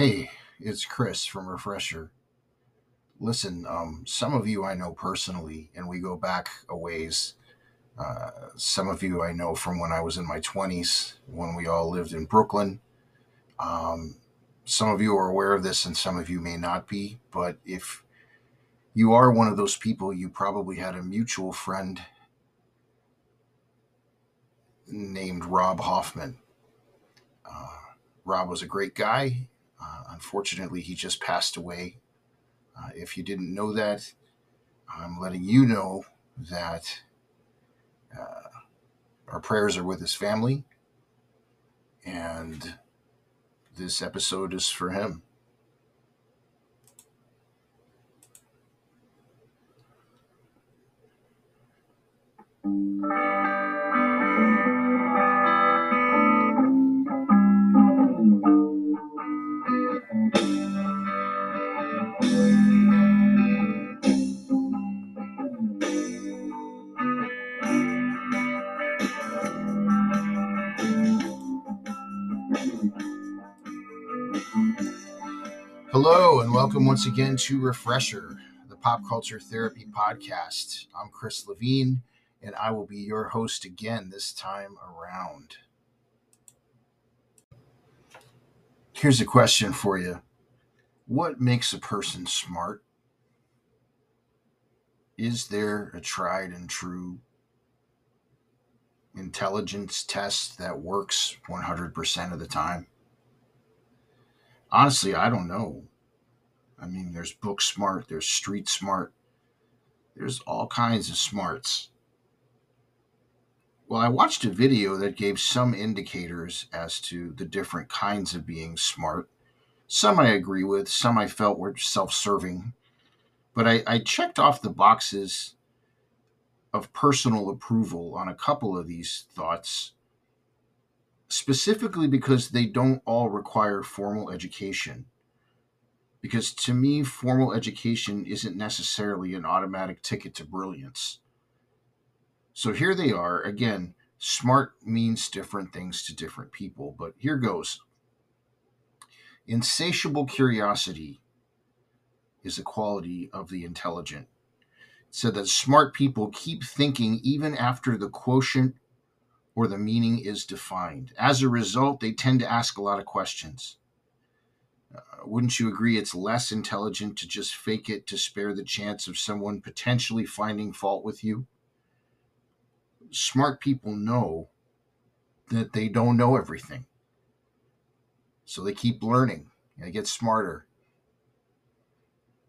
Hey, it's Chris from Refresher. Listen, um, some of you I know personally, and we go back a ways. Uh, some of you I know from when I was in my 20s, when we all lived in Brooklyn. Um, some of you are aware of this, and some of you may not be. But if you are one of those people, you probably had a mutual friend named Rob Hoffman. Uh, Rob was a great guy. Uh, unfortunately, he just passed away. Uh, if you didn't know that, I'm letting you know that uh, our prayers are with his family, and this episode is for him. Welcome once again to Refresher, the pop culture therapy podcast. I'm Chris Levine, and I will be your host again this time around. Here's a question for you What makes a person smart? Is there a tried and true intelligence test that works 100% of the time? Honestly, I don't know. I mean, there's book smart, there's street smart, there's all kinds of smarts. Well, I watched a video that gave some indicators as to the different kinds of being smart. Some I agree with, some I felt were self serving. But I, I, checked off the boxes of personal approval on a couple of these thoughts, specifically because they don't all require formal education because to me, formal education isn't necessarily an automatic ticket to brilliance. So here they are. Again, smart means different things to different people, but here goes. Insatiable curiosity is a quality of the intelligent. It said that smart people keep thinking even after the quotient or the meaning is defined. As a result, they tend to ask a lot of questions. Uh, wouldn't you agree it's less intelligent to just fake it to spare the chance of someone potentially finding fault with you? Smart people know that they don't know everything. So they keep learning, they get smarter.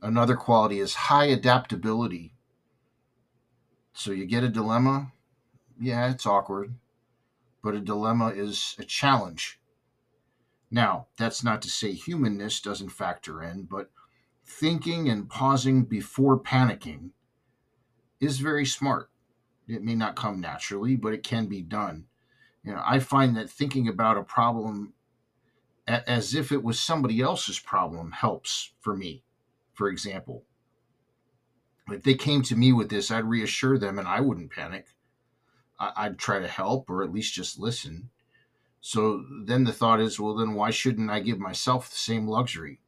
Another quality is high adaptability. So you get a dilemma, yeah, it's awkward, but a dilemma is a challenge now, that's not to say humanness doesn't factor in, but thinking and pausing before panicking is very smart. It may not come naturally, but it can be done. You know, I find that thinking about a problem as if it was somebody else's problem helps for me. For example, if they came to me with this, I'd reassure them and I wouldn't panic. I'd try to help or at least just listen. So then the thought is, well, then why shouldn't I give myself the same luxury?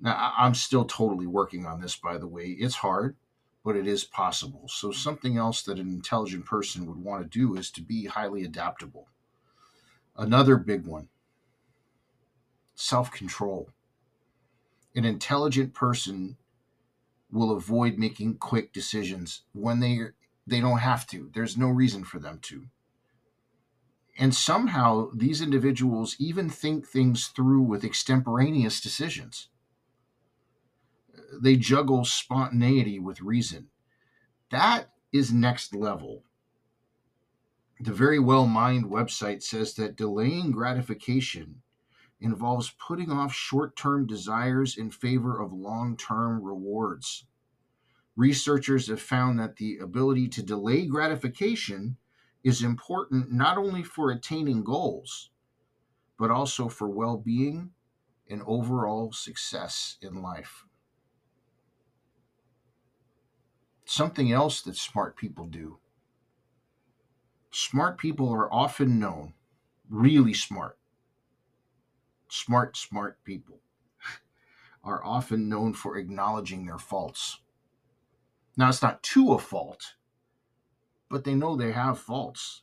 Now, I'm still totally working on this, by the way. It's hard, but it is possible. So, something else that an intelligent person would want to do is to be highly adaptable. Another big one self control. An intelligent person will avoid making quick decisions when they they don't have to. There's no reason for them to. And somehow these individuals even think things through with extemporaneous decisions. They juggle spontaneity with reason. That is next level. The Very Well Mind website says that delaying gratification involves putting off short term desires in favor of long term rewards. Researchers have found that the ability to delay gratification is important not only for attaining goals, but also for well being and overall success in life. Something else that smart people do. Smart people are often known, really smart, smart, smart people are often known for acknowledging their faults. Now, it's not to a fault, but they know they have faults.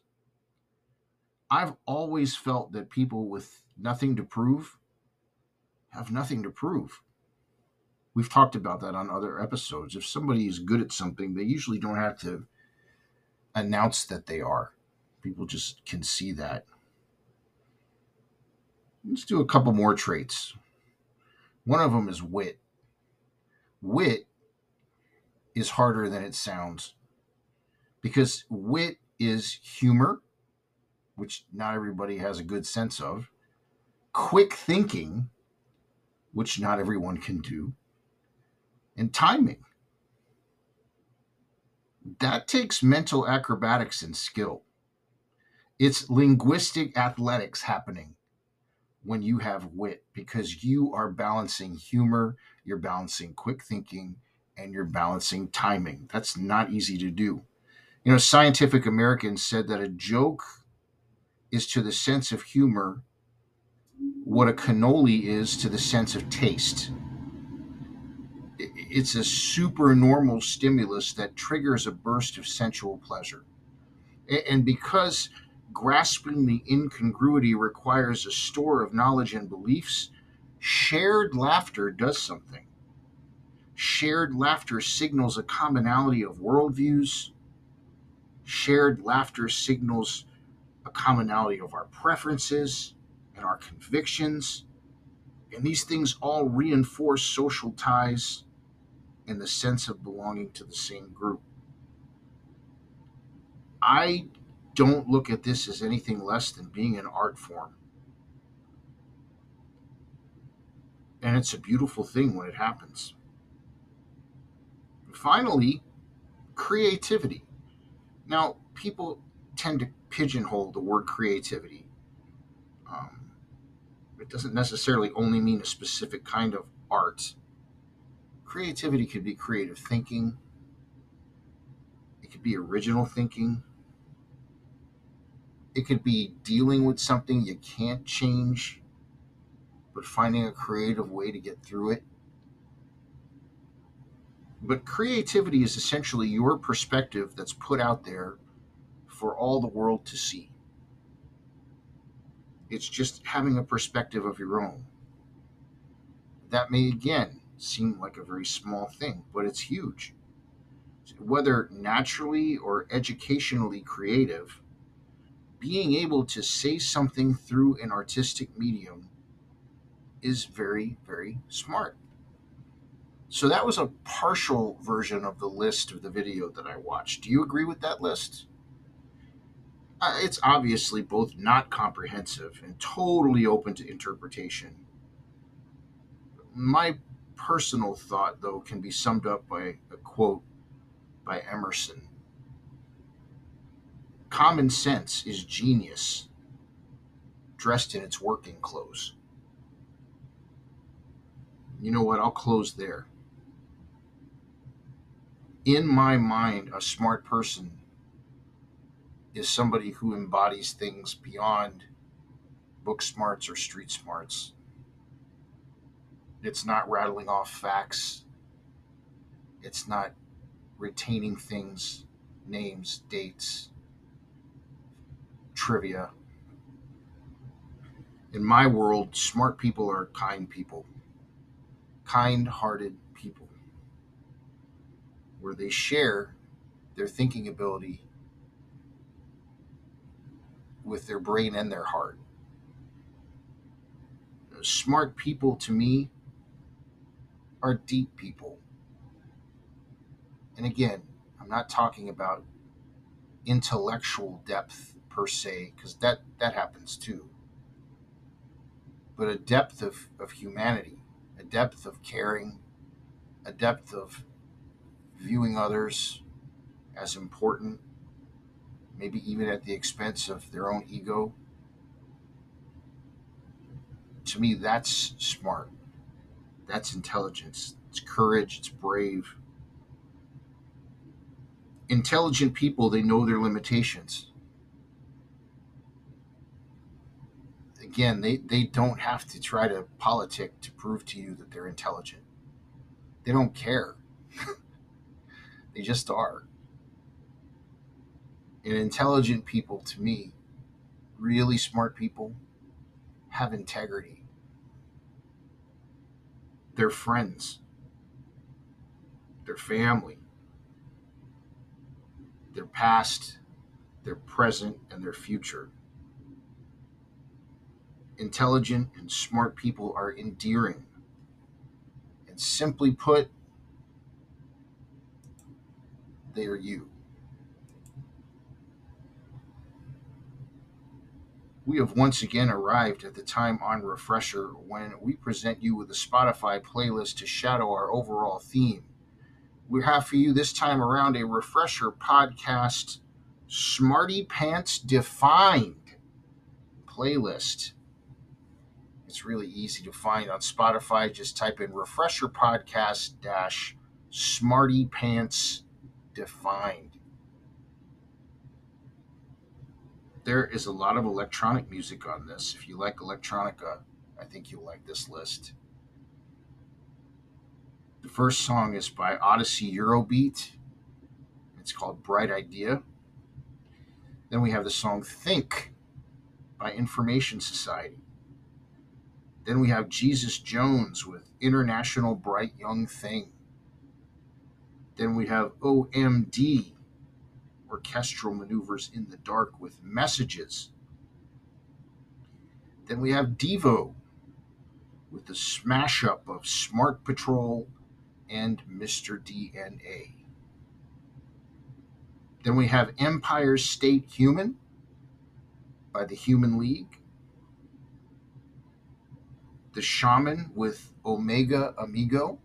I've always felt that people with nothing to prove have nothing to prove. We've talked about that on other episodes. If somebody is good at something, they usually don't have to announce that they are. People just can see that. Let's do a couple more traits. One of them is wit. Wit is harder than it sounds because wit is humor, which not everybody has a good sense of, quick thinking, which not everyone can do, and timing. That takes mental acrobatics and skill. It's linguistic athletics happening when you have wit because you are balancing humor, you're balancing quick thinking, and you're balancing timing. That's not easy to do. You know, Scientific American said that a joke is to the sense of humor what a cannoli is to the sense of taste. It's a super normal stimulus that triggers a burst of sensual pleasure. And because grasping the incongruity requires a store of knowledge and beliefs, shared laughter does something. Shared laughter signals a commonality of worldviews. Shared laughter signals a commonality of our preferences and our convictions. And these things all reinforce social ties and the sense of belonging to the same group. I don't look at this as anything less than being an art form. And it's a beautiful thing when it happens. Finally, creativity. Now, people tend to pigeonhole the word creativity. Um, it doesn't necessarily only mean a specific kind of art. Creativity could be creative thinking, it could be original thinking, it could be dealing with something you can't change, but finding a creative way to get through it. But creativity is essentially your perspective that's put out there for all the world to see. It's just having a perspective of your own. That may again seem like a very small thing, but it's huge. Whether naturally or educationally creative, being able to say something through an artistic medium is very, very smart. So that was a partial version of the list of the video that I watched. Do you agree with that list? Uh, it's obviously both not comprehensive and totally open to interpretation. My personal thought, though, can be summed up by a quote by Emerson Common sense is genius dressed in its working clothes. You know what? I'll close there in my mind, a smart person is somebody who embodies things beyond book smarts or street smarts. It's not rattling off facts. It's not retaining things, names, dates, trivia. In my world, smart people are kind people, kind hearted where they share their thinking ability with their brain and their heart. Smart people to me are deep people. And again, I'm not talking about intellectual depth per se, because that, that happens too. But a depth of, of humanity, a depth of caring, a depth of viewing others as important, maybe even at the expense of their own ego. To me, that's smart. That's intelligence. It's courage. It's brave. Intelligent people, they know their limitations. again, they, they don't have to try to politic to prove to you that they're intelligent. They don't care. they just are. And intelligent people, to me, really smart people, have integrity. They're friends, their family, their past, their present, and their future. Intelligent and smart people are endearing. And simply put, they are you. We have once again arrived at the time on Refresher when we present you with a Spotify playlist to shadow our overall theme. We have for you this time around a Refresher podcast Smarty Pants Defined playlist. It's really easy to find on Spotify. Just type in Refresher Podcast dash Smarty Pants Defined. there is a lot of electronic music on this. If you like electronica, I think you'll like this list. The first song is by Odyssey Eurobeat. It's called Bright Idea. Then we have the song Think by Information Society. Then we have Jesus Jones with International Bright Young Thing. Then we have OMD orchestral maneuvers in the dark with messages. Then we have Devo with the smash up of Smart Patrol and Mr. DNA. Then we have Empire State Human by the Human League. The Shamen with Omega Amigo.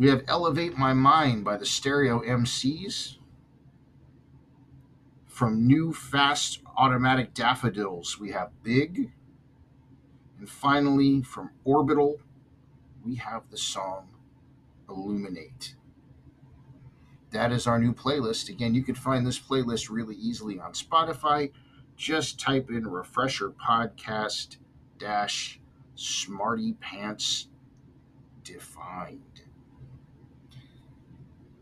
We have Elevate My Mind by the Stereo MCs. From New Fast Automatic Daffodils, we have Big. And finally, from Orbital, we have the song Illuminate. That is our new playlist. Again, you can find this playlist really easily on Spotify. Just type in Refresher Podcast dash Smarty Pants Defined.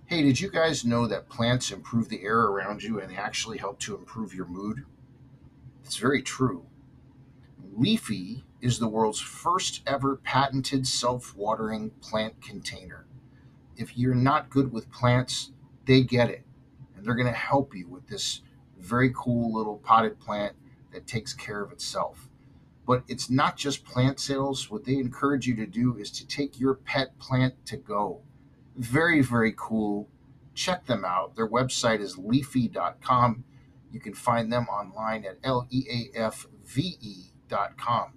Hey, did you guys know that plants improve the air around you and they actually help to improve your mood? It's very true. Leafy is the world's first ever patented self watering plant container. If you're not good with plants, they get it. And they're going to help you with this very cool little potted plant that takes care of itself. But it's not just plant sales. What they encourage you to do is to take your pet plant to go very, very cool. Check them out. Their website is leafy.com. You can find them online at L E A F V E.com.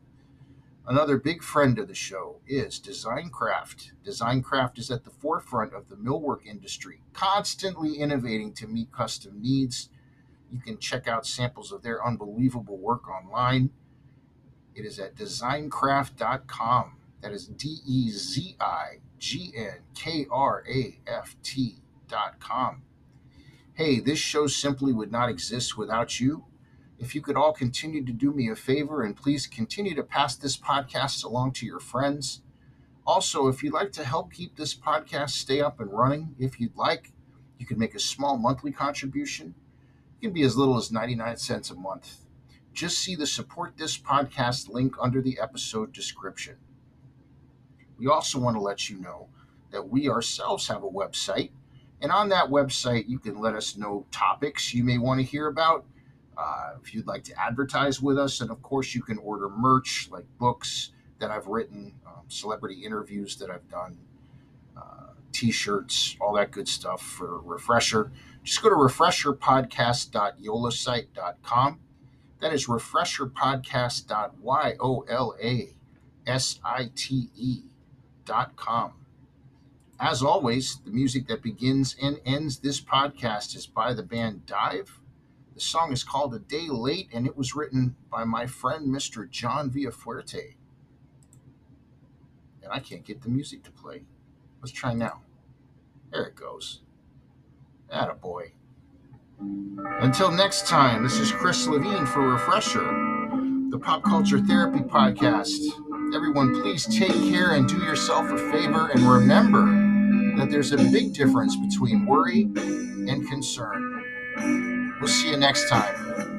Another big friend of the show is Designcraft. Designcraft is at the forefront of the millwork industry, constantly innovating to meet custom needs. You can check out samples of their unbelievable work online. It is at designcraft.com. That is D E Z I G N K R A F T dot com. Hey, this show simply would not exist without you. If you could all continue to do me a favor and please continue to pass this podcast along to your friends. Also, if you'd like to help keep this podcast stay up and running, if you'd like, you can make a small monthly contribution. It can be as little as 99 cents a month. Just see the support this podcast link under the episode description. We also want to let you know that we ourselves have a website. And on that website, you can let us know topics you may want to hear about. Uh, if you'd like to advertise with us, and of course, you can order merch like books that I've written, um, celebrity interviews that I've done, uh, t shirts, all that good stuff for Refresher. Just go to refresherpodcast.yolasite.com. That is refresherpodcast.yolasite com. As always, the music that begins and ends this podcast is by the band Dive. The song is called A Day Late, and it was written by my friend Mr. John Villafuerte. And I can't get the music to play. Let's try now. There it goes. Atta boy. Until next time, this is Chris Levine for Refresher, the Pop Culture Therapy Podcast. Everyone, please take care and do yourself a favor and remember that there's a big difference between worry and concern. We'll see you next time.